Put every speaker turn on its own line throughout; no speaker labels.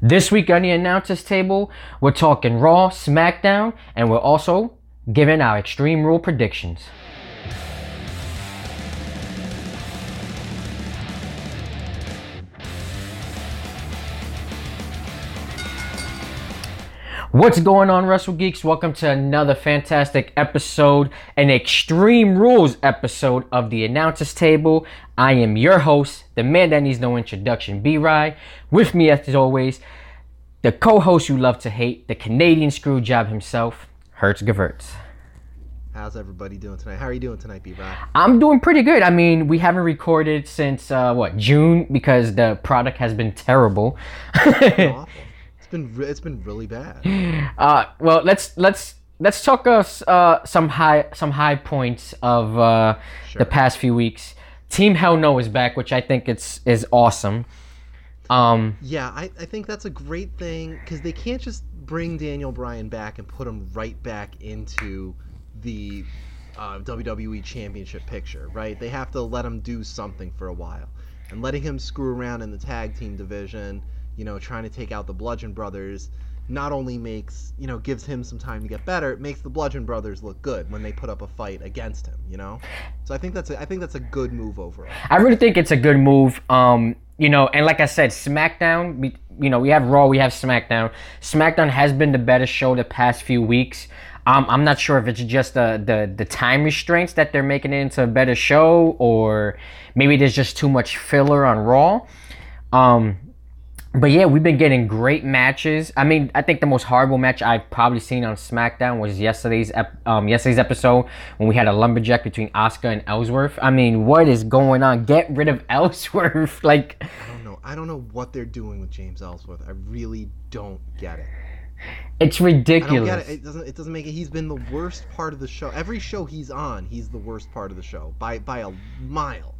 This week on the announcers table, we're talking Raw, SmackDown, and we're also giving our Extreme Rule predictions. What's going on, Wrestle Geeks? Welcome to another fantastic episode, an Extreme Rules episode of the Announcers Table. I am your host, the man that needs no introduction, B Rye. With me, as always, the co host you love to hate, the Canadian screwjob himself, Hertz Gevertz.
How's everybody doing tonight? How are you doing tonight, B Rye?
I'm doing pretty good. I mean, we haven't recorded since, uh, what, June because the product has been terrible.
been it's been really bad.
Uh, well, let's let's let's talk us uh, some high some high points of uh,
Sure.
the past few weeks. Team Hell No is back, which I think it's is awesome. Um,
Yeah, I, I think that's a great thing because they can't just bring Daniel Bryan back and put him right back into the uh, WWE Championship picture, right? They have to let him do something for a while, and letting him screw around in the tag team division, you know, trying to take out the Bludgeon Brothers. Not only makes you know gives him some time to get better, it makes the Bludgeon Brothers look good when they put up a fight against him. You know, so I think that's a, I think that's a good move overall.
I really think it's a good move. Um, you know, and like I said, SmackDown. We, you know, we have Raw, we have SmackDown. SmackDown has been the better show the past few weeks. Um, I'm not sure if it's just the, the the time restraints that they're making it into a better show, or maybe there's just too much filler on Raw. Um, but yeah, we've been getting great matches. I mean, I think the most horrible match I've probably seen on SmackDown was yesterday's ep- um, yesterday's episode when we had a lumberjack between Oscar and Ellsworth. I mean, what is going on? Get rid of Ellsworth. like,
I don't know. I don't know what they're doing with James Ellsworth. I really don't get it.
it's
I don't
ridiculous.
get it. It doesn't. It doesn't make it. He's been the worst part of the show. Every show he's on, he's the worst part of the show by by a mile.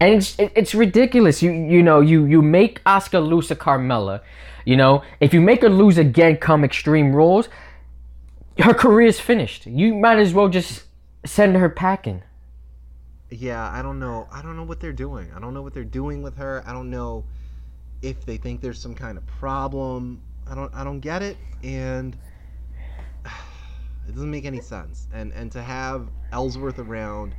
And it's it- it's ridiculous. You you know you you make Asuka lose to Carmella. You know if you make her lose again, come Extreme Rules, her career is finished. You might as well just send her packing.
Yeah, I don't know. I don't know what they're doing. I don't know what they're doing with her. I don't know if they think there's some kind of problem. I don't. I don't get it, and it doesn't make any sense. And and to have Ellsworth around,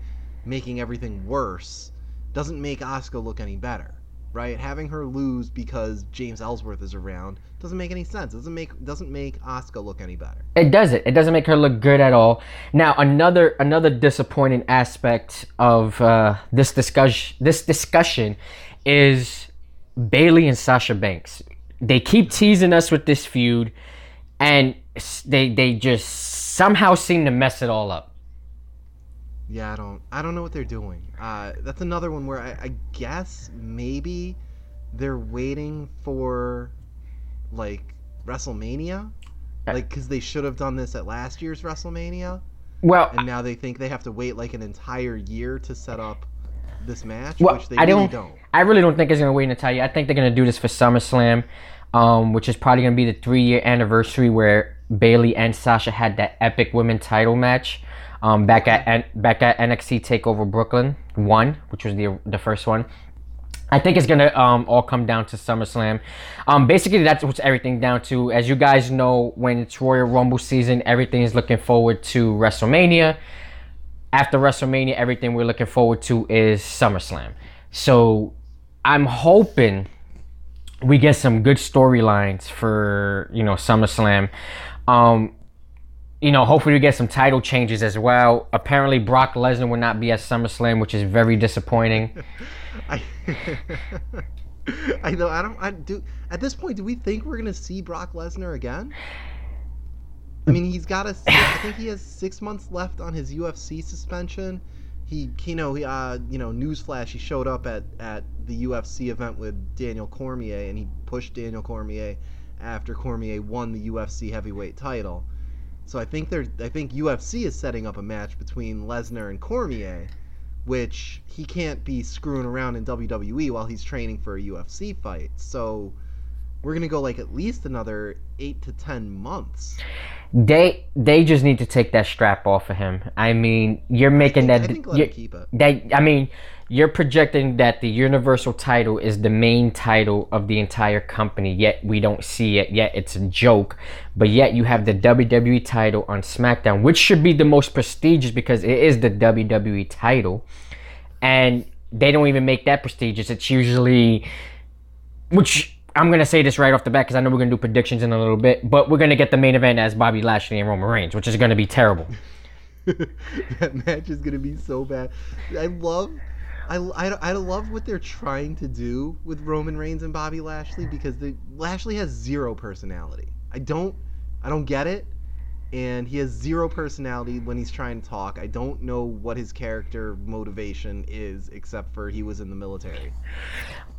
making everything worse, doesn't make Asuka look any better, right? Having her lose because James Ellsworth is around doesn't make any sense. Doesn't make doesn't make Asuka look any better.
It doesn't. It doesn't make her look good at all. Now, another another disappointing aspect of uh, this discussion this discussion is Bayley and Sasha Banks. They keep teasing us with this feud, and they they just somehow seem to mess it all up.
Yeah, I don't I don't know what they're doing. Uh, that's another one where I, I guess maybe they're waiting for like WrestleMania, like because they should have done this at last year's WrestleMania,
Well,
and now they think they have to wait like an entire year to set up this match,
Well,
which they
I
really
don't,
don't.
I really don't think it's gonna wait tell you. I think they're gonna do this for SummerSlam, um, which is probably gonna be the three year anniversary where Bayley and Sasha had that epic women title match. Um, back at back at NXT Takeover Brooklyn one, which was the the first one. I think it's gonna um, all come down to SummerSlam. Um, basically, that's what's everything down to. As you guys know, when it's Royal Rumble season, everything is looking forward to WrestleMania after WrestleMania, everything we're looking forward to is SummerSlam. So I'm hoping we get some good storylines for you know SummerSlam. Um, you know, hopefully we get some title changes as well. Apparently, Brock Lesnar will not be at SummerSlam, which is very disappointing.
I, I know I don't I do at this point do we think we're gonna see Brock Lesnar again? I mean he's got a I think he has six months left on his UFC suspension. He you know he uh you know newsflash he showed up at at the UFC event with Daniel Cormier and he pushed Daniel Cormier after Cormier won the UFC heavyweight title. So I think they're I think UFC is setting up a match between Lesnar and Cormier which he can't be screwing around in WWE while he's training for a UFC fight. So we're gonna go like at least another eight to ten months.
They they just need to take that strap off of him. I mean, you're making
I
that.
think him keep it.
that I mean, you're projecting that the Universal title is the main title of the entire company, yet we don't see it. Yet it's a joke, but yet you have the WWE title on SmackDown, which should be the most prestigious because it is the WWE title, and they don't even make that prestigious. It's usually, which. I'm gonna say this right off the bat because I know we're gonna do predictions in a little bit, but we're gonna get the main event as Bobby Lashley and Roman Reigns, which is gonna be terrible.
that match is gonna be so bad. I love, I, I, I love what they're trying to do with Roman Reigns and Bobby Lashley because the Lashley has zero personality. I don't, I don't get it, and he has zero personality when he's trying to talk. I don't know what his character motivation is except for he was in the military.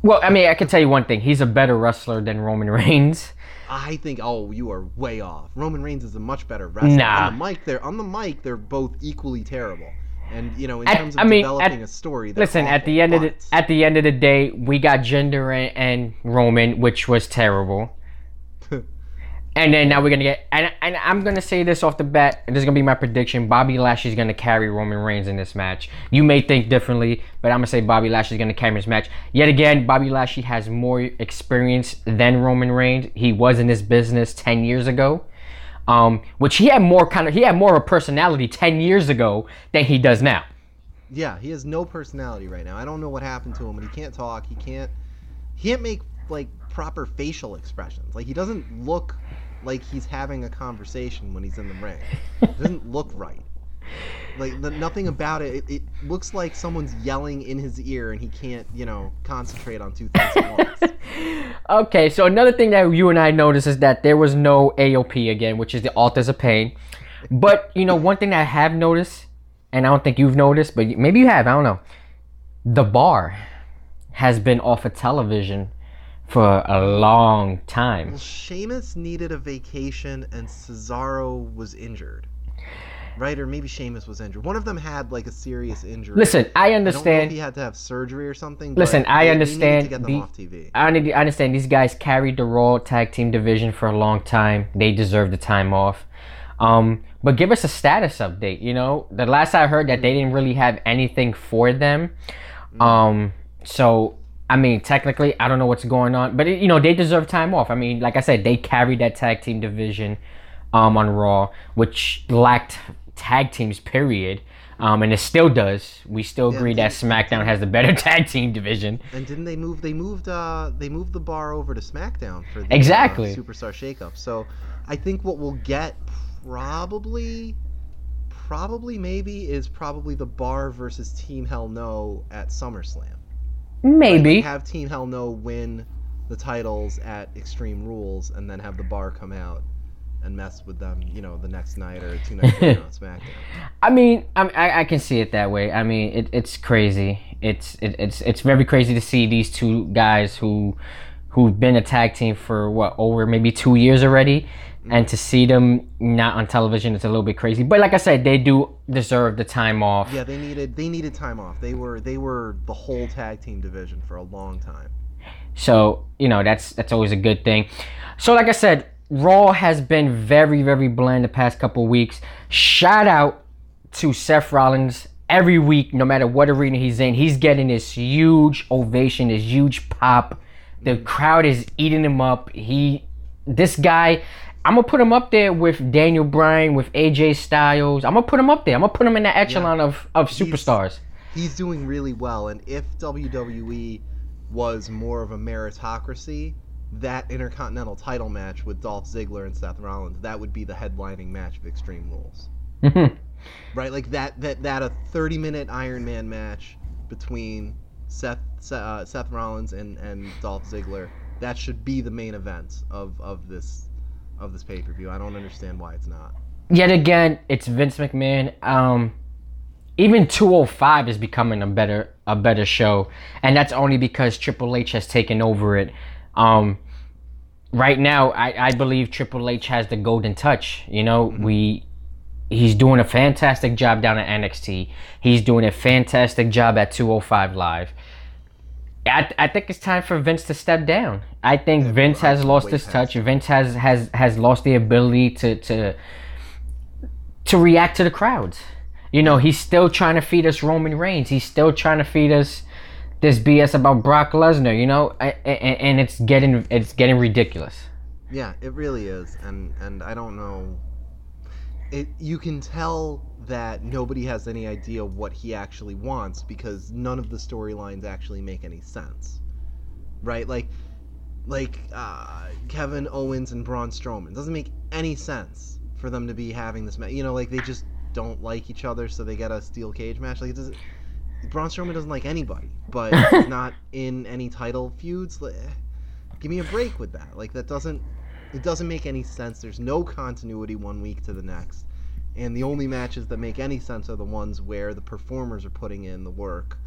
Well, I mean, I can tell you one thing: he's a better wrestler than Roman Reigns.
I think, oh, you are way off. Roman Reigns is a much better wrestler.
Nah.
On the mic, they're on the mic, they're both equally terrible. And you know, in
At-
terms of
I mean,
developing
at-
a story,
Listen, at the end of the at the end of the day, we got Jinder and, and Roman, which was terrible. And then now we're gonna get and, and I'm gonna say this off the bat, and this is gonna be my prediction. Bobby Lashley's gonna carry Roman Reigns in this match. You may think differently, but I'm gonna say Bobby Lashley's gonna carry this match. Yet again, Bobby Lashley has more experience than Roman Reigns. He was in this business ten years ago. Um, which he had more kind of he had more of a personality ten years ago than he does now.
Yeah, he has no personality right now. I don't know what happened to him, but he can't talk. He can't. He can't make like proper facial expressions. Like he doesn't look like he's having a conversation when he's in the ring. It doesn't look right. Like the, nothing about it, it. It looks like someone's yelling in his ear, and he can't, you know, concentrate on two things at once.
Okay, so another thing that you and I noticed is that there was no AOP again, which is the Authors of Pain. But you know, one thing that I have noticed, and I don't think you've noticed, but maybe you have, I don't know. The bar has been off of television for a long time.
Well, Sheamus needed a vacation, and Cesaro was injured. Right, or maybe Sheamus was injured. One of them had like a serious injury.
Listen, I
I don't know if
understand.
he had to have surgery or something.
Listen, I
they- they needed
understand
to get them
the-
off TV.
I need- I understand these guys carried the Raw Tag Team division for a long time. They deserve the time off. Um, but give us a status update. You know, the last I heard that they didn't really have anything for them. Um, so I mean, technically, I don't know what's going on, but it, you know, they deserve time off. I mean, like I said, they carried that tag team division um, on Raw, which lacked tag teams. Period. Um, and it still does. We still
Yeah,
agree that SmackDown has the better tag team division.
And didn't they move? They moved. Uh, they moved the bar over to SmackDown for the
Exactly.
uh, Superstar Shakeup. So, I think what we'll get probably, probably maybe is probably the bar versus Team Hell No at SummerSlam. Like,
Maybe.
have Team Hell No win the titles at Extreme Rules, and then have the bar come out and mess with them, you know, the next night or two nights later on SmackDown.
I mean, I, I I can see it that way. I mean, it, it's crazy. It's it, it's it's very crazy to see these two guys who who've been a tag team for what over maybe two years already, Mm-hmm. and to see them not on television, it's a little bit crazy. But like I said, they do deserve the time off.
Yeah, they needed they needed time off. They were they were the whole tag team division for a long time.
So you know that's that's always a good thing. So like I said, Raw has been very very bland the past couple weeks. Shout out to Seth Rollins every week, no matter what arena he's in. He's getting this huge ovation, this huge pop. The mm-hmm. crowd is eating him up. He, this guy. I'm gonna put him up there with Daniel Bryan, with AJ Styles. I'm gonna put him up there. I'm gonna put him in the echelon of, of superstars.
He's doing really well, and if WWE was more of a meritocracy, that Intercontinental title match with Dolph Ziggler and Seth Rollins, that would be the headlining match of Extreme Rules.
Mhm.
Right, like that that that a 30 minute Iron Man match between Seth uh, Seth Rollins and and Dolph Ziggler. That should be the main event of of this of this pay per view. I don't understand why it's not.
yet again, it's Vince McMahon. Um, even 205 is becoming a better a better show, and that's only because Triple H has taken over it. Um, right now, I, I believe Triple H has the golden touch. You know, we he's doing a fantastic job down at NXT. He's doing a fantastic job at 205 Live. I, I think it's time for Vince to step down. I think Vince has lost his
past
touch. Vince has has has lost the ability to to to react to the crowds. You know, he's still trying to feed us Roman Reigns. He's still trying to feed us this BS about Brock Lesnar. You know, I- and, and it's getting it's getting ridiculous.
Yeah, it really is, and and I don't know. It you can tell that nobody has any idea what he actually wants because none of the storylines actually make any sense, right? Like, like uh, Kevin Owens and Braun Strowman doesn't make any sense for them to be having this match. You know, like they just don't like each other, so they get a steel cage match. Like it doesn't. Braun Strowman doesn't like anybody, but he's not in any title feuds. Like, give me a break with that. Like that doesn't it doesn't make any sense. There's no continuity one week to the next. And the only matches that make any sense are the ones where the performers are putting in the work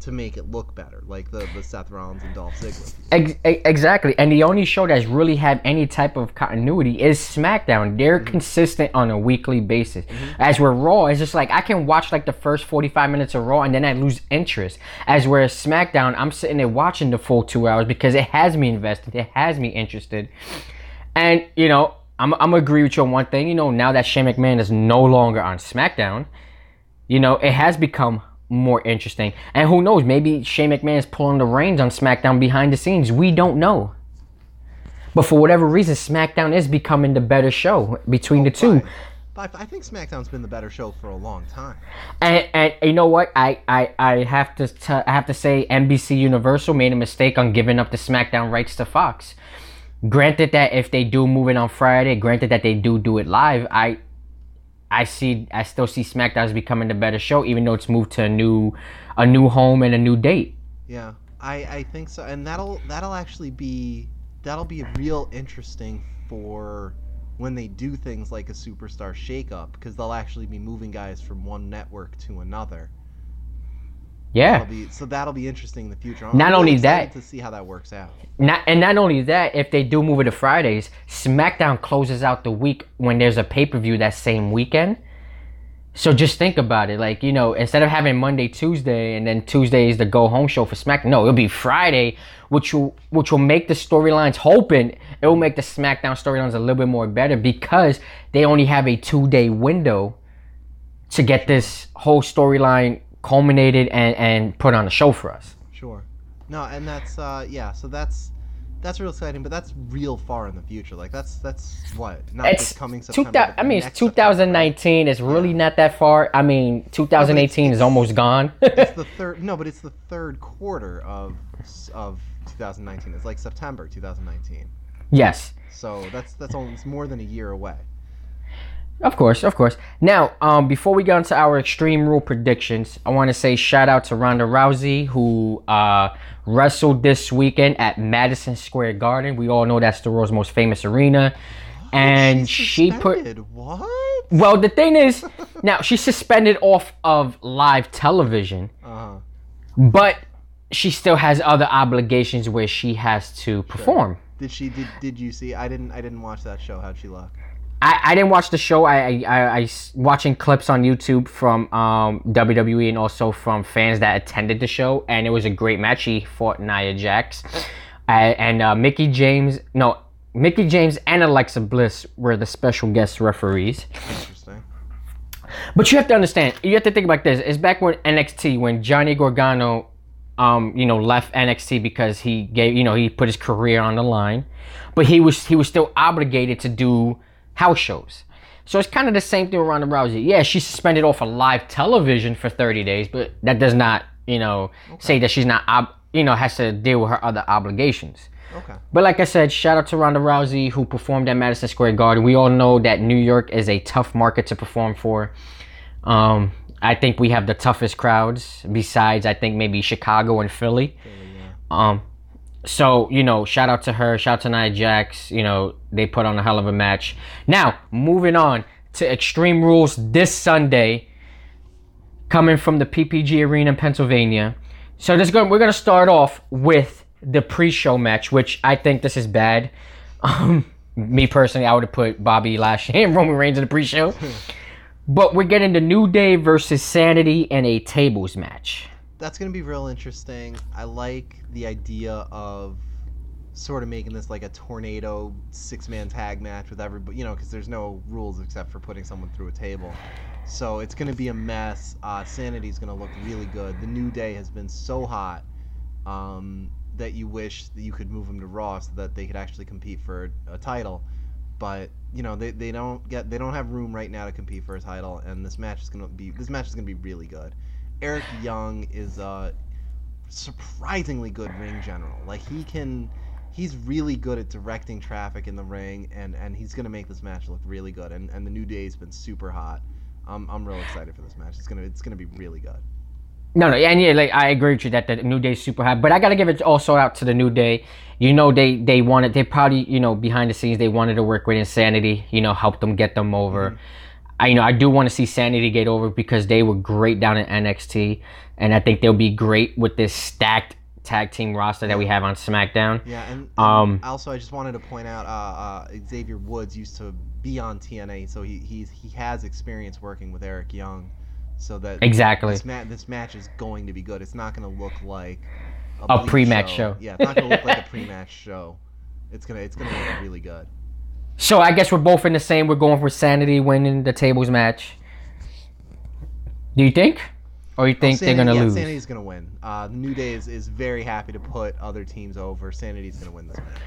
to make it look better, like the, the Seth Rollins and Dolph Ziggler.
Exactly. And the only show that's really had any type of continuity is SmackDown. They're mm-hmm. consistent on a weekly basis. Mm-hmm. As we're Raw, it's just like I can watch like the first 45 minutes of Raw and then I lose interest. As whereas SmackDown, I'm sitting there watching the full two hours because it has me invested, it has me interested. And, you know, I'm, I'm gonna agree with you on one thing. You know, now that Shane McMahon is no longer on SmackDown, you know, it has become more interesting. And who knows, maybe Shane McMahon is pulling the reins on SmackDown behind the scenes. We don't know. But for whatever reason, SmackDown is becoming the better show between the oh, two.
But I I think SmackDown's been the better show for a long time.
And, and you know what? I, I, I have to t- I have to say NBC Universal made a mistake on giving up the SmackDown rights to Fox. Granted that if they do move it on Friday, granted that they do do it live, I I see I still see SmackDown as becoming the better show, even though it's moved to a new a new home and a new date.
Yeah, I, I think so, and that'll that'll actually be that'll be real interesting for when they do things like a superstar shakeup because they'll actually be moving guys from one network to another.
Yeah.
That'll be, so that'll be interesting in the future. I'm
Not
really
only that-
to see how that works out.
Not and not only that, if they do move it to Fridays, SmackDown closes out the week when there's a pay per view that same weekend. So just think about it, like you know, instead of having Monday, Tuesday, and then Tuesday is the go home show for SmackDown. No, it'll be Friday, which will which will make the storylines hoping it will make the SmackDown storylines a little bit more better because they only have a two day window to get this whole storyline culminated and and put on a show for us.
Sure. No, and that's uh yeah, so that's that's real exciting, but that's real far in the future. Like that's that's what not
It's
coming September. but
I mean, it's
next September,
2019. It's really not that far. I mean, 2018 is
it's-
almost gone.
It's the third. No, but it's the third quarter of of 2019. It's like September 2019.
yes,
So that's that's almost more than a year away.
Of course, of course. Now, um, before we get into our extreme rule predictions, I want to say shout out to Ronda Rousey who uh, wrestled this weekend at Madison Square Garden. We all know that's the world's most famous arena, and
She's
she put
what?
Well, the thing is, now she's suspended off of live television,
Uh-huh.
but she still has other obligations where she has to perform.
Did she did did you see? I didn't I didn't watch that show. How'd she look?
I, I didn't watch the show. I, I, I, watching clips on YouTube from um, WWE and also from fans that attended the show, and it was a great match. He fought Nia Jax, uh, and uh, Mickie James. No, Mickie James and Alexa Bliss were the special guest referees.
Interesting.
But you have to understand, you have to think about this. It's back when NXT, when Johnny Gargano, um, you know, left NXT because he gave, you know, he put his career on the line, but he was he was still obligated to do house shows. So it's kind of the same thing with Ronda Rousey. Yeah, she's suspended off of live television for 30 days, but that does not, you know, say that she's not, ob- you know, has to deal with her other obligations.
Okay.
But like I said, shout out to Ronda Rousey who performed at Madison Square Garden. We all know that New York is a tough market to perform for. Um, I think we have the toughest crowds besides I think maybe Chicago and Philly. Yeah. Um, so you know, shout out to her, shout out to Nia Jax. You know, they put on a hell of a match. Now moving on to Extreme Rules this Sunday, coming from the PPG Arena in Pennsylvania. So this going we're gonna start off with the pre-show match, which I think this is bad. Um, me personally, I would have put Bobby Lashley and Roman Reigns in the pre-show. but we're getting the New Day versus Sanity in a tables match.
That's gonna be real interesting. I like the idea of sort of making this like a tornado six man tag match with everybody, you know, because there's no rules except for putting someone through a table. So it's gonna be a mess. Uh, Sanity's gonna look really good. The New Day has been so hot um, that you wish that you could move them to Raw so that they could actually compete for a title. But you know they, they don't get they don't have room right now to compete for a title, and this match is gonna be this match is gonna be really good. Eric Young is a surprisingly good ring general. Like he can he's really good at directing traffic in the ring, and, and he's gonna make this match look really good. And, and the New Day's been super hot. I'm, I'm real excited for this match. It's gonna it's gonna be really good.
No, no, and yeah, like I agree with you that the New Day's super hot, but I gotta give it also out to the New Day. You know, they they wanted, they probably, you know, behind the scenes, they wanted to work with Insanity. You know, help them get them over. Mm-hmm. I, you know, I do want to see Sanity get over because they were great down in NXT, and I think they'll be great with this stacked tag team roster that we have on SmackDown.
Yeah, and, and um, also I just wanted to point out uh, uh, Xavier Woods used to be on TNA, so he he's, he has experience working with Eric Young, so that
exactly
this, ma- this match is going to be good. It's not going to look like
a, a pre-match show. show.
Yeah, it's not going to look like a pre-match show. It's gonna it's gonna look really good.
So I guess we're both in the same. We're going for Sanity winning the tables match. Do you think? Or you think
Sanity,
they're gonna
yeah,
lose?
Sanity's gonna win. Uh, New Day is, is very happy to put other teams over. Sanity's gonna win this match.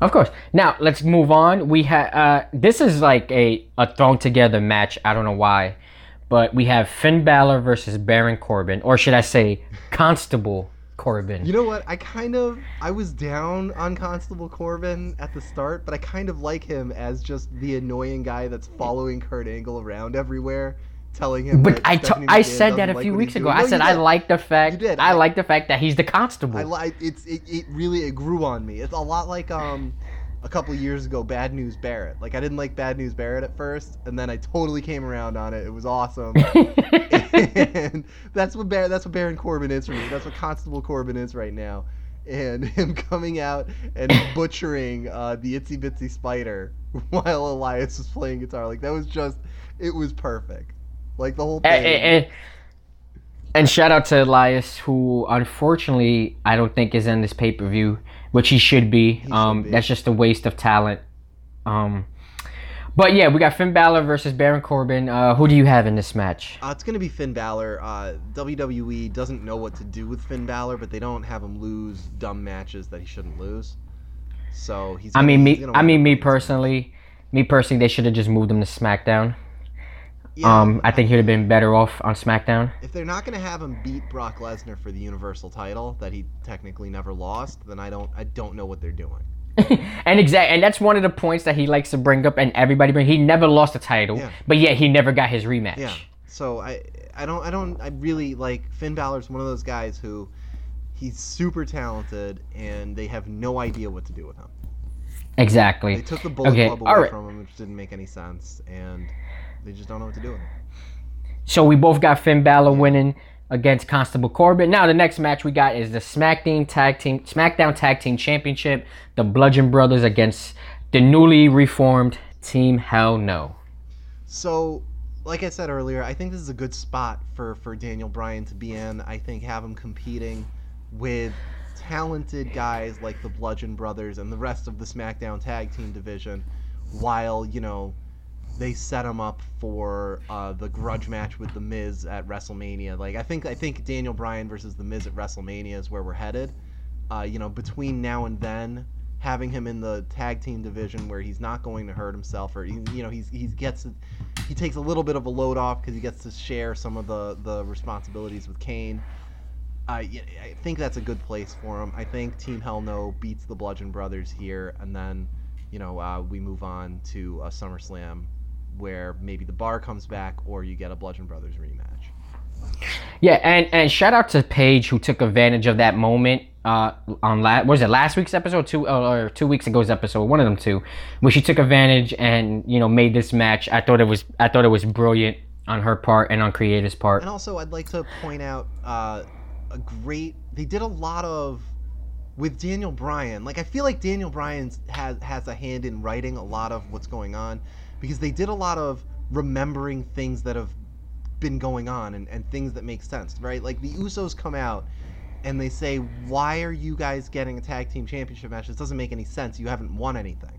Of course. Now let's move on. We have uh, this is like a a thrown together match. I don't know why, but we have Finn Balor versus Baron Corbin, or should I say, Constable Corbin.
You know what? I kind of I was down on Constable Corbin at the start, but I kind of like him as just the annoying guy that's following Kurt Angle around everywhere telling him.
But I, t- I said that a like few weeks ago. No, I said I like the fact. I, I like the fact that he's the constable.
I like it's it, it really it grew on me. It's a lot like um a couple years ago Bad News Barrett. Like I didn't like Bad News Barrett at first, and then I totally came around on it. It was awesome. that's what Bar- that's what Baron Corbin is for me. That's what Constable Corbin is right now. And him coming out and butchering uh, the itsy bitsy spider while Elias was playing guitar, like that was just, it was perfect. Like the whole thing.
And, and, and shout out to Elias, who unfortunately I don't think is in this pay per view, which he should be. He um, should be. That's just a waste of talent. Um, but yeah, we got Finn Balor versus Baron Corbin. Uh, who do you have in this match?
Uh, it's gonna be Finn Balor. Uh, WWE doesn't know what to do with Finn Balor, but they don't have him lose dumb matches that he shouldn't lose. So he's.
Gonna, I mean, me. I mean, me personally. Me personally, they should have just moved him to SmackDown. Yeah, um, I think he'd have been better off on SmackDown.
If they're not going to have him beat Brock Lesnar for the Universal title that he technically never lost, then I don't I don't know what they're doing.
and exact and that's one of the points that he likes to bring up and everybody bring he never lost a title, yeah. but yet he never got his rematch.
Yeah. So I I don't I don't I really like Finn Balor's one of those guys who he's super talented and they have no idea what to do with him.
Exactly.
They took the Bullet okay. Club away right. from him, which didn't make any sense, and they just don't know what to do with him.
So we both got Finn Balor winning against Constable Corbin. Now the next match we got is the SmackDown Tag Team SmackDown Tag Team Championship. The Bludgeon Brothers against the newly reformed Team Hell No.
So, like I said earlier, I think this is a good spot for for Daniel Bryan to be in. I think have him competing with talented guys like the Bludgeon Brothers and the rest of the SmackDown Tag Team division, while you know they set him up for uh, the grudge match with the Miz at WrestleMania. Like I think I think Daniel Bryan versus the Miz at WrestleMania is where we're headed. Uh, you know, between now and then, having him in the tag team division where he's not going to hurt himself, or he, you know, he's he gets he takes a little bit of a load off because he gets to share some of the the responsibilities with Kane. I I think that's a good place for him. I think Team Hell No beats the Bludgeon Brothers here, and then you know uh, we move on to a SummerSlam where maybe the bar comes back or you get a Bludgeon Brothers rematch.
Yeah, and and shout out to Paige who took advantage of that moment uh, on last was it last week's episode two uh, or two weeks ago's episode one of them two where she took advantage and you know made this match. I thought it was I thought it was brilliant on her part and on creator's part.
And also, I'd like to point out uh, a great. They did a lot of with Daniel Bryan. Like I feel like Daniel Bryan has has a hand in writing a lot of what's going on because they did a lot of remembering things that have been going on and, and things that make sense, right? Like the Usos come out and they say, Why are you guys getting a tag team championship match? This doesn't make any sense. You haven't won anything.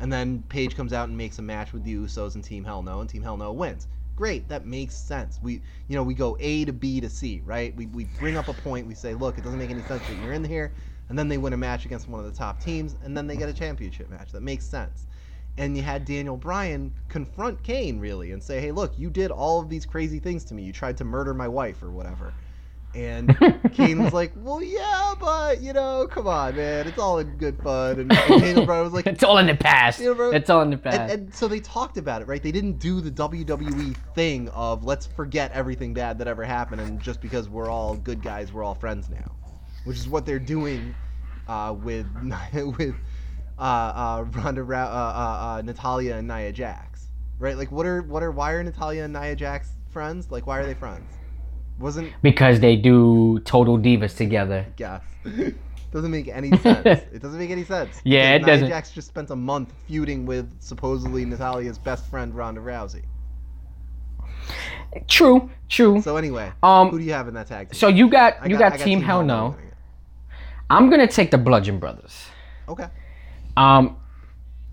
And then Paige comes out and makes a match with the Usos and Team Hell No, and Team Hell No wins. Great, that makes sense. We, you know, we go A to B to C, right? We, we bring up a point. We say, look, it doesn't make any sense that you're in here, and then they win a match against one of the top teams, and then they get a championship match. That makes sense. And you had Daniel Bryan confront Kane really and say, hey, look, you did all of these crazy things to me. You tried to murder my wife or whatever. And Kane was like, "Well, yeah, but you know, come on, man, it's all in good fun." And, and Daniel Bryan was like,
it's all in the past.
You know, bro,
it's all in the past.
and, and so they talked about it, right? They didn't do the WWE thing of let's forget everything bad that ever happened, and just because we're all good guys, we're all friends now, which is what they're doing uh, with with uh, uh, Ronda, Rou- uh, uh, uh, Natalya, and Nia Jax, right? Like, what are what are why are Natalya and Nia Jax friends? Like, why are they friends? Wasn't
because they do Total Divas together.
guess. doesn't make any sense. it doesn't make any sense.
Yeah, it doesn't.
Jax just spent a month feuding with supposedly Natalya's best friend Ronda Rousey.
True, true.
So anyway,
Um,
who do you have in that tag team?
So you got you got,
I
Team Hell No. I'm gonna take the Bludgeon Brothers.
Okay.
Um,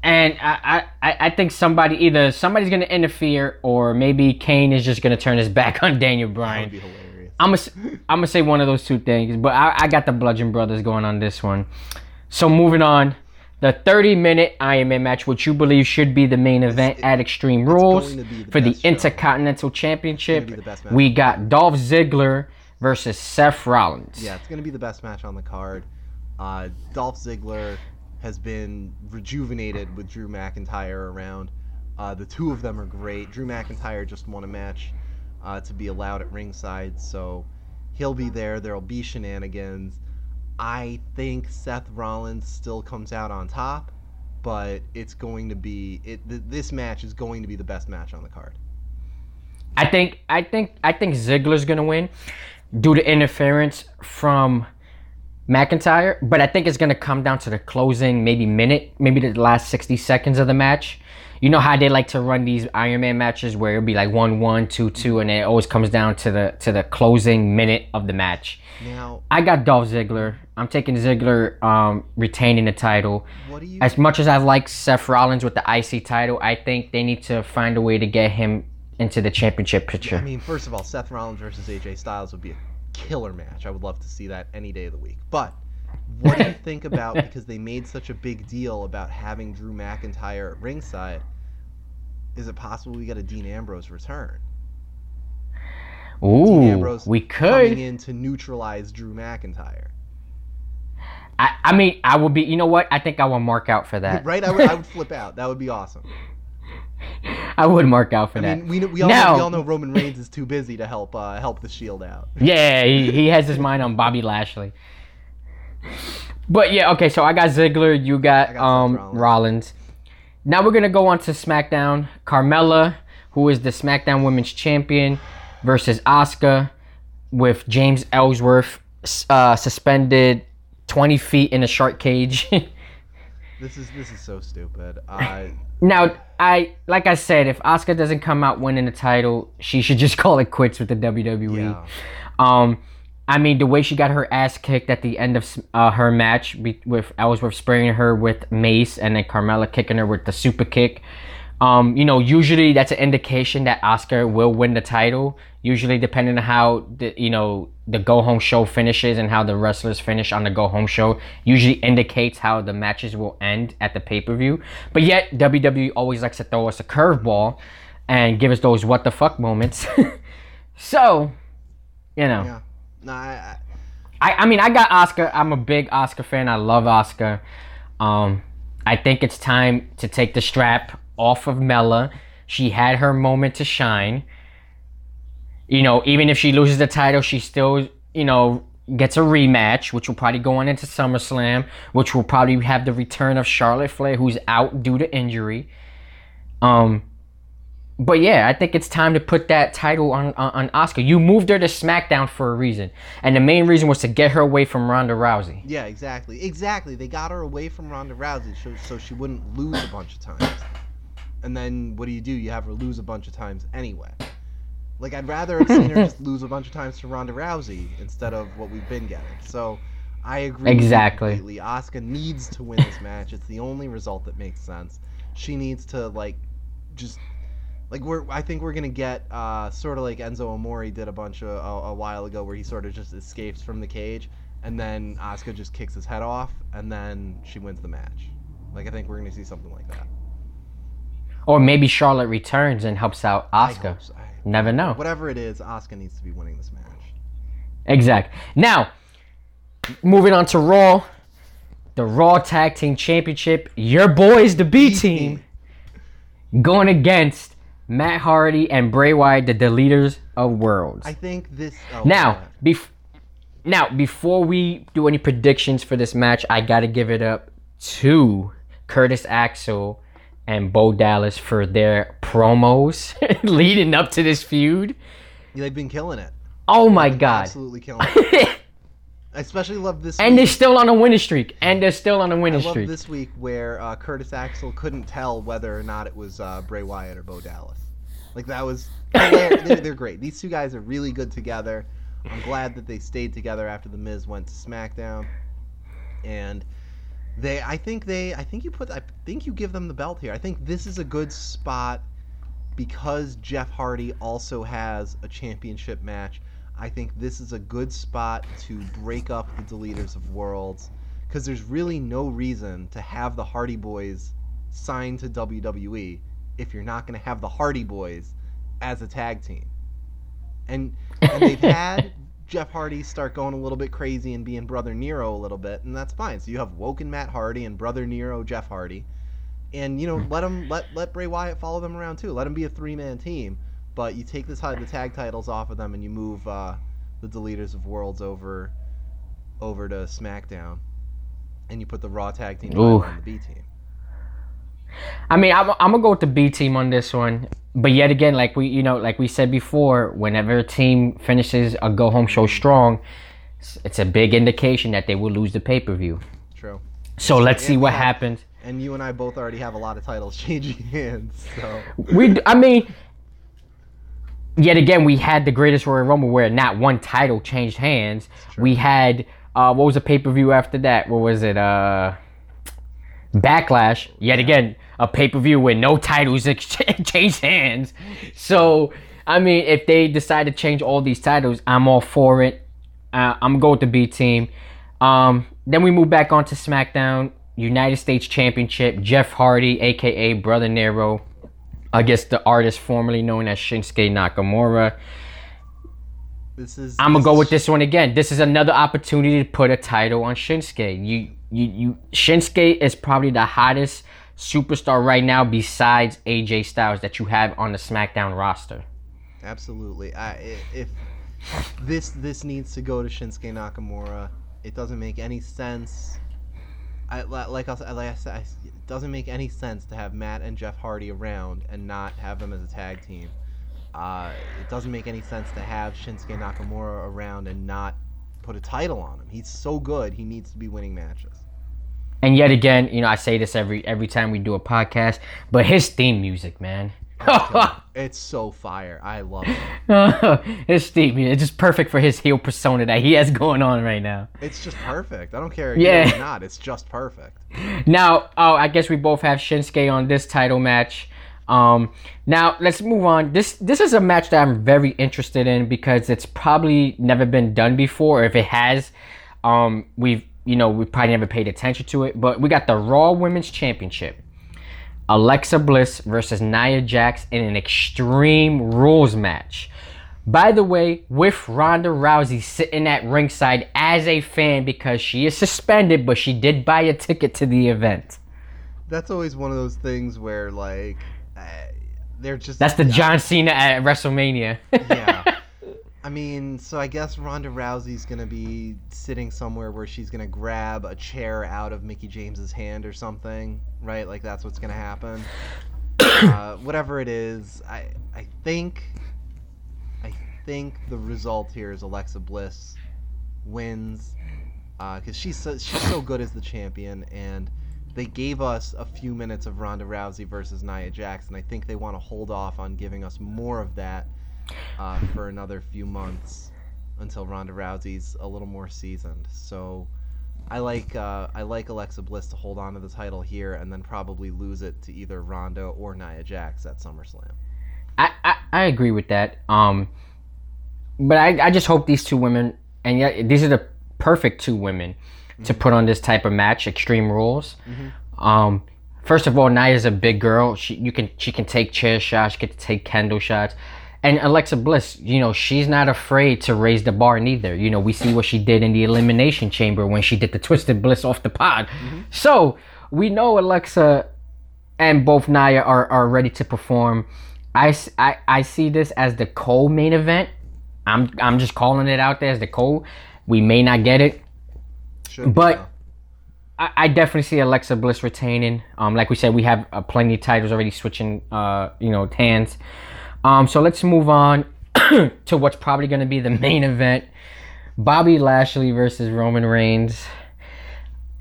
and I, I, I think somebody either somebody's gonna interfere or maybe Kane is just gonna turn his back on Daniel
That would
Bryan.
be hilarious.
I'm gonna I'm gonna say one of those two things, but I, I got the Bludgeon Brothers going on this one. So moving on, the 30 minute Iron Man match, which you believe should be the main event
it-
at Extreme Rules
going to the
for the
best show.
Intercontinental Championship.
be the best.
We got Dolph Ziggler versus Seth Rollins.
Yeah, it's gonna be the best match on the card. Uh, Dolph Ziggler has been rejuvenated with Drew McIntyre around. Uh, the two of them are great. Drew McIntyre just won a match uh, to be allowed at ringside, so he'll be there. There'll be shenanigans. I think Seth Rollins still comes out on top, but it's going to be it. Th- this match is going to be the best match on the card.
I think I think I think Ziggler's gonna win due to interference from McIntyre, but I think it's gonna come down to the closing maybe minute, maybe the last sixty seconds of the match. You know how they like to run these Iron Man matches where it'll be like one one, two two, and it always comes down to the to the closing minute of the match.
Now,
I got Dolph Ziggler. I'm taking Ziggler um, retaining the title.
what do you?
As much as I like Seth Rollins with the IC title, I think they need to find a way to get him into the championship picture.
I mean, first of all, Seth Rollins versus AJ Styles would be a killer match. I would love to see that any day of the week. But what do you think about because they made such a big deal about having Drew McIntyre at ringside? Is it possible we get a Dean Ambrose return? Dean
Ooh,
Ambrose
we
coming
could.
in to neutralize Drew McIntyre.
I, I mean, I would be. You know what? I think I will mark out for that.
Right? I would, I would flip out. That would be awesome.
I would mark out for
I
that.
mean, we, we, all know,
Now-
we all know Roman Reigns is too busy to help uh, help the Shield out.
Yeah, he, he has his mind on Bobby Lashley. But yeah, okay. So I got Ziggler. You got,
got
um
Rollins.
Rollins. Now we're gonna go on to SmackDown. Carmella, who is the SmackDown Women's Champion, versus Asuka, with James Ellsworth uh, suspended 20 feet in a shark cage.
This is this is so stupid. Uh,
Now, I like I said, if Asuka doesn't come out winning the title, she should just call it quits with the WWE.
yeah.
Um, I mean, the way she got her ass kicked at the end of uh, her match with Ellsworth spraying her with mace and then Carmella kicking her with the super kick. Um, you know, usually that's an indication that Asuka will win the title. Usually, depending on how the you know the go home show finishes and how the wrestlers finish on the go home show, usually indicates how the matches will end at the pay per view. But yet, WWE always likes to throw us a curveball and give us those what the fuck moments. so, you know.
Yeah. No, I,
I, I mean, I got Asuka. I'm a big Asuka fan. I love Asuka. Um, I think it's time to take the strap off of Mella. She had her moment to shine. You know, even if she loses the title, she still, you know, gets a rematch, which will probably go on into SummerSlam, which will probably have the return of Charlotte Flair, who's out due to injury. Um, but yeah, I think it's time to put that title on, on on Asuka. You moved her to SmackDown for a reason, and the main reason was to get her away from Ronda Rousey.
Yeah, exactly. Exactly. They got her away from Ronda Rousey so, so she wouldn't lose a bunch of times. And then what do you do? You have her lose a bunch of times anyway. Like I'd rather have seen her just lose a bunch of times to Ronda Rousey instead of what we've been getting. So I agree
Exactly.
completely. Asuka needs to win this match. It's the only result that makes sense. She needs to like just like we're I think we're gonna get uh, sort of like Enzo Amore did a bunch of a, a while ago, where he sort of just escapes from the cage, and then Asuka just kicks his head off, and then she wins the match. Like I think we're gonna see something like that.
Or maybe Charlotte returns and helps out
Asuka. so.
Never know.
Whatever it is, Asuka needs to be winning this match.
Exact. Now, moving on to Raw, the Raw Tag Team Championship. Your boys, the B Team, going against Matt Hardy and Bray Wyatt, the deleters of worlds.
I think this. Oh,
Now, bef- now before we do any predictions for this match, I gotta give it up to Curtis Axel and Bo Dallas for their promos leading up to this feud.
they've been killing it.
Oh my god!
Absolutely killing it. I especially love this.
and
week.
they're still on a winning streak. And they're still on a
I
winning
love
streak.
this week where uh, Curtis Axel couldn't tell whether or not it was uh, Bray Wyatt or Bo Dallas. Like that was they're, they're great. These two guys are really good together. I'm glad that they stayed together after the Miz went to SmackDown, and they. I think they. I think you put. I think you give them the belt here. I think this is a good spot because Jeff Hardy also has a championship match. I think this is a good spot to break up the deleters of worlds because there's really no reason to have the Hardy Boys signed to WWE if you're not going to have the Hardy Boys as a tag team. And and they've had Jeff Hardy start going a little bit crazy and being Brother Nero a little bit, and that's fine. So you have Woken Matt Hardy and Brother Nero Jeff Hardy, and you know let them let let Bray Wyatt follow them around too. Let them be a three man team, but you take this the tag titles off of them and you move uh, the Deleters of Worlds over over to SmackDown, and you put the Raw tag team on the B team.
I mean, I'm, I'm gonna go with the B team on this one. But yet again, like we, you know, like we said before, whenever a team finishes a go home show strong, it's- it's a big indication that they will lose the pay per view.
True.
So let's see
and
what
yeah.
happens.
And you and I both already have a lot of titles changing hands, so
We, I mean, yet again, we had the greatest Royal Rumble where not one title changed hands. We had uh, what was the pay per view after that? What was it? Uh, Backlash. Yet again, a pay per view where no titles ex- changed hands. So I mean, if they decide to change all these titles, I'm all for it. Uh, I'm gonna go with the B team. Um, then we move back onto SmackDown, United States Championship. Jeff Hardy, aka Brother Nero, against the artist formerly known as Shinsuke Nakamura.
this is.
I'm gonna go with this one again. This is another opportunity to put a title on Shinsuke. You, you, you. Shinsuke is probably the hottest superstar right now, besides AJ Styles, that you have on the SmackDown roster.
Absolutely. I, if this this needs to go to Shinsuke Nakamura, it doesn't make any sense. I like I, like I said, it doesn't make any sense to have Matt and Jeff Hardy around and not have them as a tag team. Uh, it doesn't make any sense to have Shinsuke Nakamura around and not put a title on him. He's so good; he needs to be winning matches.
And yet again, you know, I say this every every time we do a podcast, but his theme music, man.
It's so fire. I love it.
his theme music, it's just perfect for his heel persona that he has going on right now.
It's just perfect. I don't care
Yeah.
yeah. or not. It's just perfect.
Now, oh, I guess we both have Shinsuke on this title match. Um, now let's move on. This this is a match that I'm very interested in because it's probably never been done before. If it has, um, we've you know we probably never paid attention to it. But we got the Raw Women's Championship. Alexa Bliss versus Nia Jax in an Extreme Rules match. By the way, with Ronda Rousey sitting at ringside as a fan because she is suspended, but she did buy a ticket to the event.
That's always one of those things where like uh, they're just
That's the John Cena at WrestleMania.
yeah. I mean, so I guess Ronda Rousey's gonna be sitting somewhere where she's gonna grab a chair out of Mickie James's hand or something, right? Like that's what's gonna happen. uh, whatever it is, I I think I think the result here is Alexa Bliss wins because she's so, she's so good as the champion and. They gave us a few minutes of Ronda Rousey versus Nia Jax, and I think they want to hold off on giving us more of that uh, for another few months until Ronda Rousey's a little more seasoned. So I like uh, I like Alexa Bliss to hold on to the title here and then probably lose it to either Ronda or Nia Jax at SummerSlam.
I, I, I agree with that. Um, but I, I just hope these two women, and yeah, these are the perfect two women to put on this type of match, Extreme Rules. Um, first of all, Nia's a big girl. She you can she can take chair shots, she can take candle shots. And Alexa Bliss, you know, she's not afraid to raise the bar neither. You know, we see what she did in the Elimination Chamber when she did the Twisted Bliss off the pod. So we know Alexa and both Nia are, are ready to perform. I, I, I see this as the co main event. I'm I'm just calling it out there as the co. We may not get it,
be,
But-
though.
I, I definitely see Alexa Bliss retaining. Um, like we said, we have uh, plenty of titles already switching. Uh, you know, hands. Um, so let's move on to what's probably going to be the main event: Bobby Lashley versus Roman Reigns.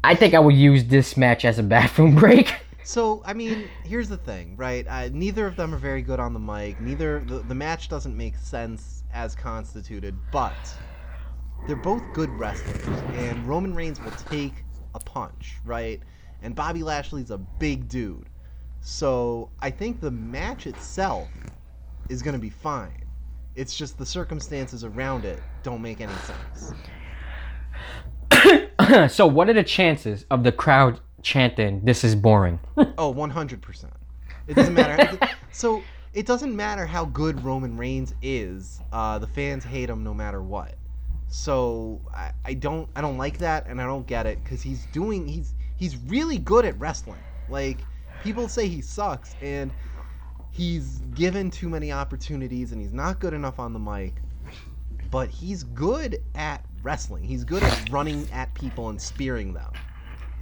I think I will use this match as a bathroom break.
So I mean, here's the thing, right? Neither of them are very good on the mic. Neither the, the match doesn't make sense as constituted, but they're both good wrestlers, and Roman Reigns will take a punch, right? And Bobby Lashley's a big dude, so I think the match itself is gonna be fine. It's just the circumstances around it don't make any sense.
so, what are the chances of the crowd chanting, "This is boring"?
Oh, 100%. It doesn't matter. so it doesn't matter how good Roman Reigns is. Uh, the fans hate him no matter what. So I, I don't I don't like that and I don't get it because he's doing he's he's really good at wrestling. Like people say he sucks and he's given too many opportunities and he's not good enough on the mic. But he's good at wrestling. He's good at running at people and spearing them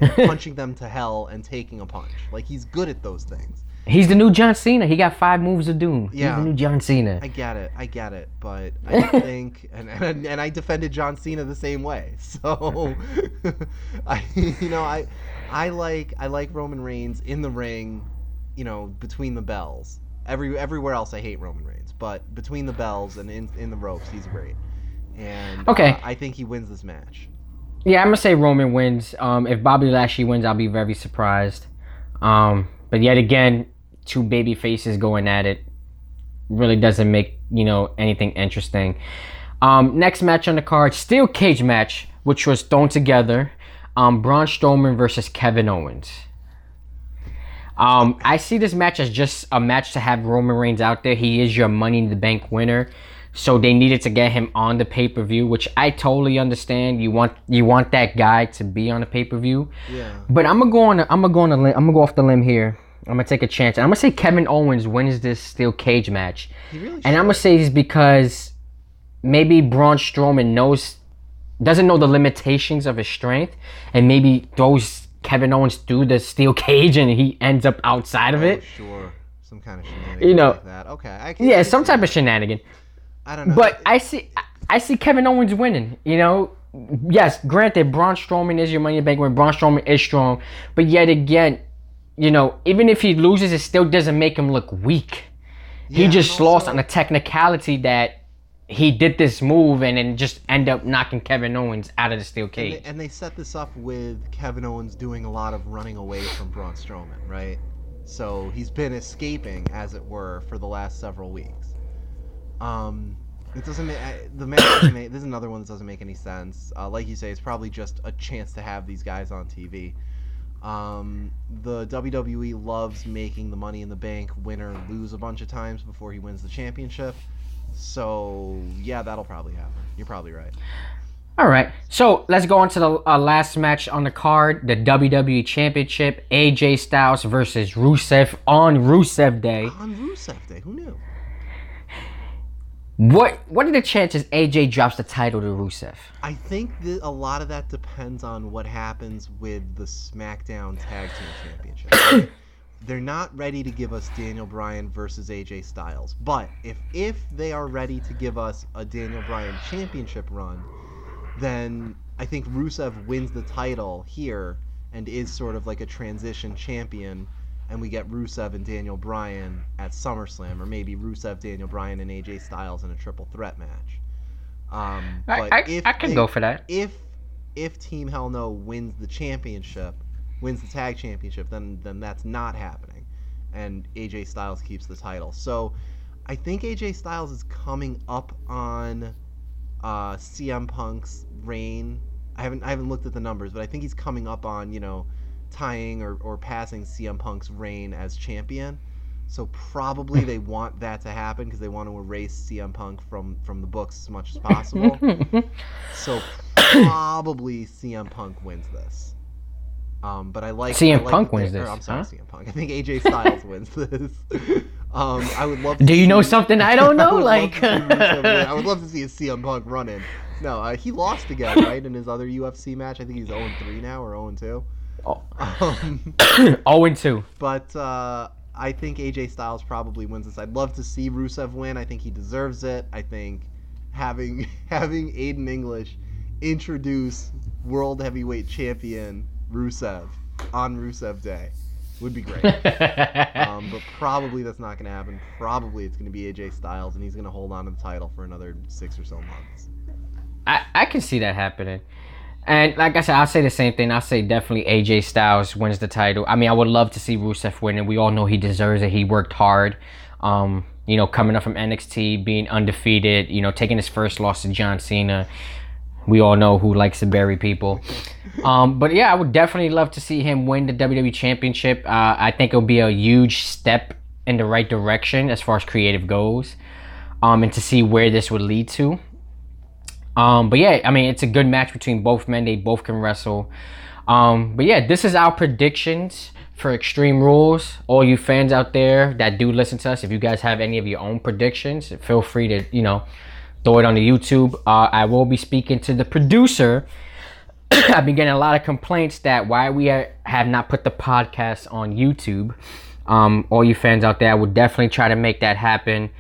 punching them to hell and taking a punch. Like he's good at those things.
He's the new John Cena. He got five moves of doom.
Yeah.
He's the new John Cena.
I get it. I get it. But I think, and, and and I defended John Cena the same way. So, I you know I I like I like Roman Reigns in the ring, you know between the bells. Every everywhere else I hate Roman Reigns, but between the bells and in in the ropes he's great. And
Okay.
uh, I think he wins this match.
Yeah, I'm gonna say Roman wins. Um, if Bobby Lashley wins, I'll be very surprised. Um, but yet again, two baby faces going at it really doesn't make you know anything interesting. Um, next match on the card, steel cage match, which was thrown together. Um, Braun Strowman versus Kevin Owens. Um, I see this match as just a match to have Roman Reigns out there. He is your Money in the Bank winner, so they needed to get him on the pay per view, which I totally understand. You want you want that guy to be on the pay per view,
Yeah.
but I'm gonna go on. A, I'm gonna go on a limb. I'm gonna go off the limb here. I'm gonna take a chance. I'm gonna say Kevin Owens wins this steel cage match,
He really.
and I'm gonna say this because maybe Braun Strowman knows doesn't know the limitations of his strength, and maybe throws Kevin Owens through the steel cage, and he ends up outside of
Oh,
it.
sure. Some kind of shenanigans
You know-
like that. Okay. I can, I
Yeah, some type
that.
of shenanigan.
I don't know.
But I see, I see Kevin Owens winning. You know, yes, granted, Braun Strowman is your Money in the Bank winner. Braun Strowman is strong, but yet again, you know, even if he loses, it still doesn't make him look weak. he just lost
also-
on a technicality that he did this move and then just end up knocking Kevin Owens out of the steel
And
cage.
they, and they set this up with Kevin Owens doing a lot of running away from Braun Strowman, right? So he's been escaping, as it were, for the last several weeks. Um, it doesn't make the match. Make, this is another one that doesn't make any sense. Uh, like you say, it's probably just a chance to have these guys on TV. Um, the WWE loves making the Money in the Bank winner lose a bunch of times before he wins the championship. So yeah, that'll probably happen. You're probably right.
All right, so let's go on to the uh, last match on the card: the WWE Championship, AJ Styles versus Rusev on Rusev Day.
On Rusev Day, who knew?
What What are the chances AJ drops the title to Rusev?
I think that a lot of that depends on what happens with the SmackDown Tag Team Championship. They're not ready to give us Daniel Bryan versus AJ Styles, but if if they are ready to give us a Daniel Bryan championship run, then I think Rusev wins the title here and is sort of like a transition champion and we get Rusev and Daniel Bryan at SummerSlam, or maybe Rusev, Daniel Bryan, and AJ Styles in a triple threat match. Um,
I,
but
I,
if
I can
they-
go for that.
if if Team Hell No wins the championship, wins the tag championship, then then that's not happening, and AJ Styles keeps the title. So, I think AJ Styles is coming up on uh, CM Punk's reign. I haven't I haven't looked at the numbers, but I think he's coming up on you know tying or, or passing CM Punk's reign as champion. So probably they want that to happen because they want to erase CM Punk from from the books as much as possible. So probably CM Punk wins this. Um, but I like
CM
I like
Punk wins
or,
this,
I'm sorry,
huh?
CM Punk. I think AJ Styles wins this. Um, I would love. To
Do you know
see-
something I don't know?
love
like,
to see Rusev win. I would love to see a CM Punk run in. No, uh, he lost again, right? In his other UFC match, I think he's 0 3 now or 0
Oh.
2. Um,
0 2.
but uh, I think AJ Styles probably wins this. I'd love to see Rusev win. I think he deserves it. I think having having Aiden English introduce World Heavyweight Champion Rusev on Rusev Day would be great. um, but probably that's not going to happen. Probably it's going to be AJ Styles, and he's going to hold on to the title for another six or so months.
I, I can see that happening. And like I said, I'll say the same thing. I'll say definitely AJ Styles wins the title. I mean, I would love to see Rusev win, and we all know he deserves it. He worked hard. Um, you know, coming up from NXT, being undefeated, you know, taking his first loss to John Cena. We all know who likes to bury people. Um, but yeah, I would definitely love to see him win the WWE Championship. Uh, I think it would be a huge step in the right direction as far as creative goes, um, and to see where this would lead to. Um, but yeah, I mean, it's a good match between both men. They both can wrestle. Um, but yeah, this is our predictions for Extreme Rules. All you fans out there that do listen to us, if you guys have any of your own predictions, feel free to, you know, throw it on the YouTube. Uh, I will be speaking to the producer. I've been getting a lot of complaints that why we have not put the podcast on YouTube. Um, all you fans out there, I would definitely try to make that happen.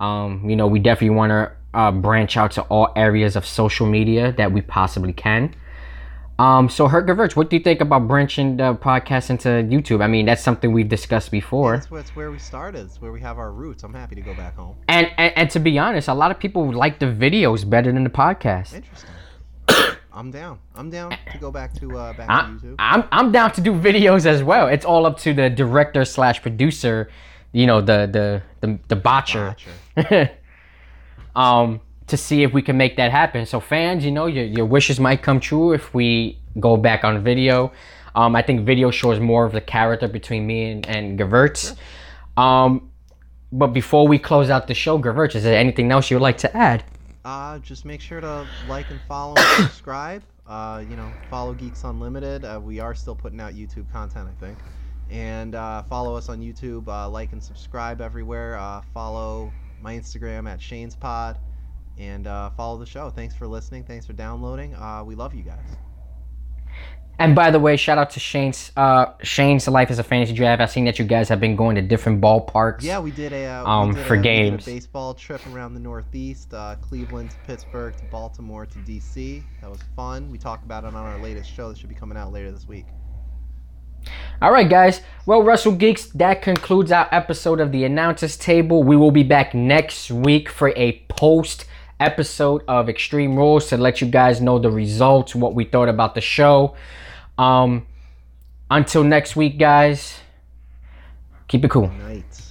Um, you know, we definitely want to uh, branch out to all areas of social media that we possibly can. Um, so, Herc Verge, what do you think about branching the podcast into YouTube? I mean, that's something we've discussed before.
That's, where- that's where we started. It's where we have our roots. I'm happy to go back home.
And, and and to be honest, a lot of people like the videos better than the podcast.
Interesting. I'm down. I'm down to go back to uh, back
I,
to YouTube.
I'm I'm down to do videos as well. It's all up to the director slash producer, you know, the the the, the botcher.
Gotcha.
um, to see if we can make that happen. So fans, you know, your, your wishes might come true if we go back on video. Um, I think video shows more of the character between me and, and Gewurz. Um, but before we close out the show, Gewurz, is there anything else you'd like to add?
Uh, just make sure to like and follow and subscribe. Uh, you know, follow Geeks Unlimited. Uh, we are still putting out YouTube content, I think. And uh, follow us on YouTube. Uh, like and subscribe everywhere. Uh, follow my Instagram at Shane's Pod. And follow the show. Thanks for listening. Thanks for downloading. We love you guys.
And by the way, shout out to Shane's uh, Shane's Life as a Fantasy Draft. I've seen that you guys have been going to different ballparks.
Yeah, we did a uh, we
Um,
did
for
a, we did a
games.
baseball trip around the Northeast, uh, Cleveland to Pittsburgh to Baltimore to DC. That was fun. We talked about it on our latest show that should be coming out later this week.
All right, guys. Well, Russell Geeks, that concludes our episode of the Announcers Table. We will be back next week for a post episode of Extreme Rules to let you guys know the results, what we thought about the show. Um, until next week, guys, keep it cool.
Night.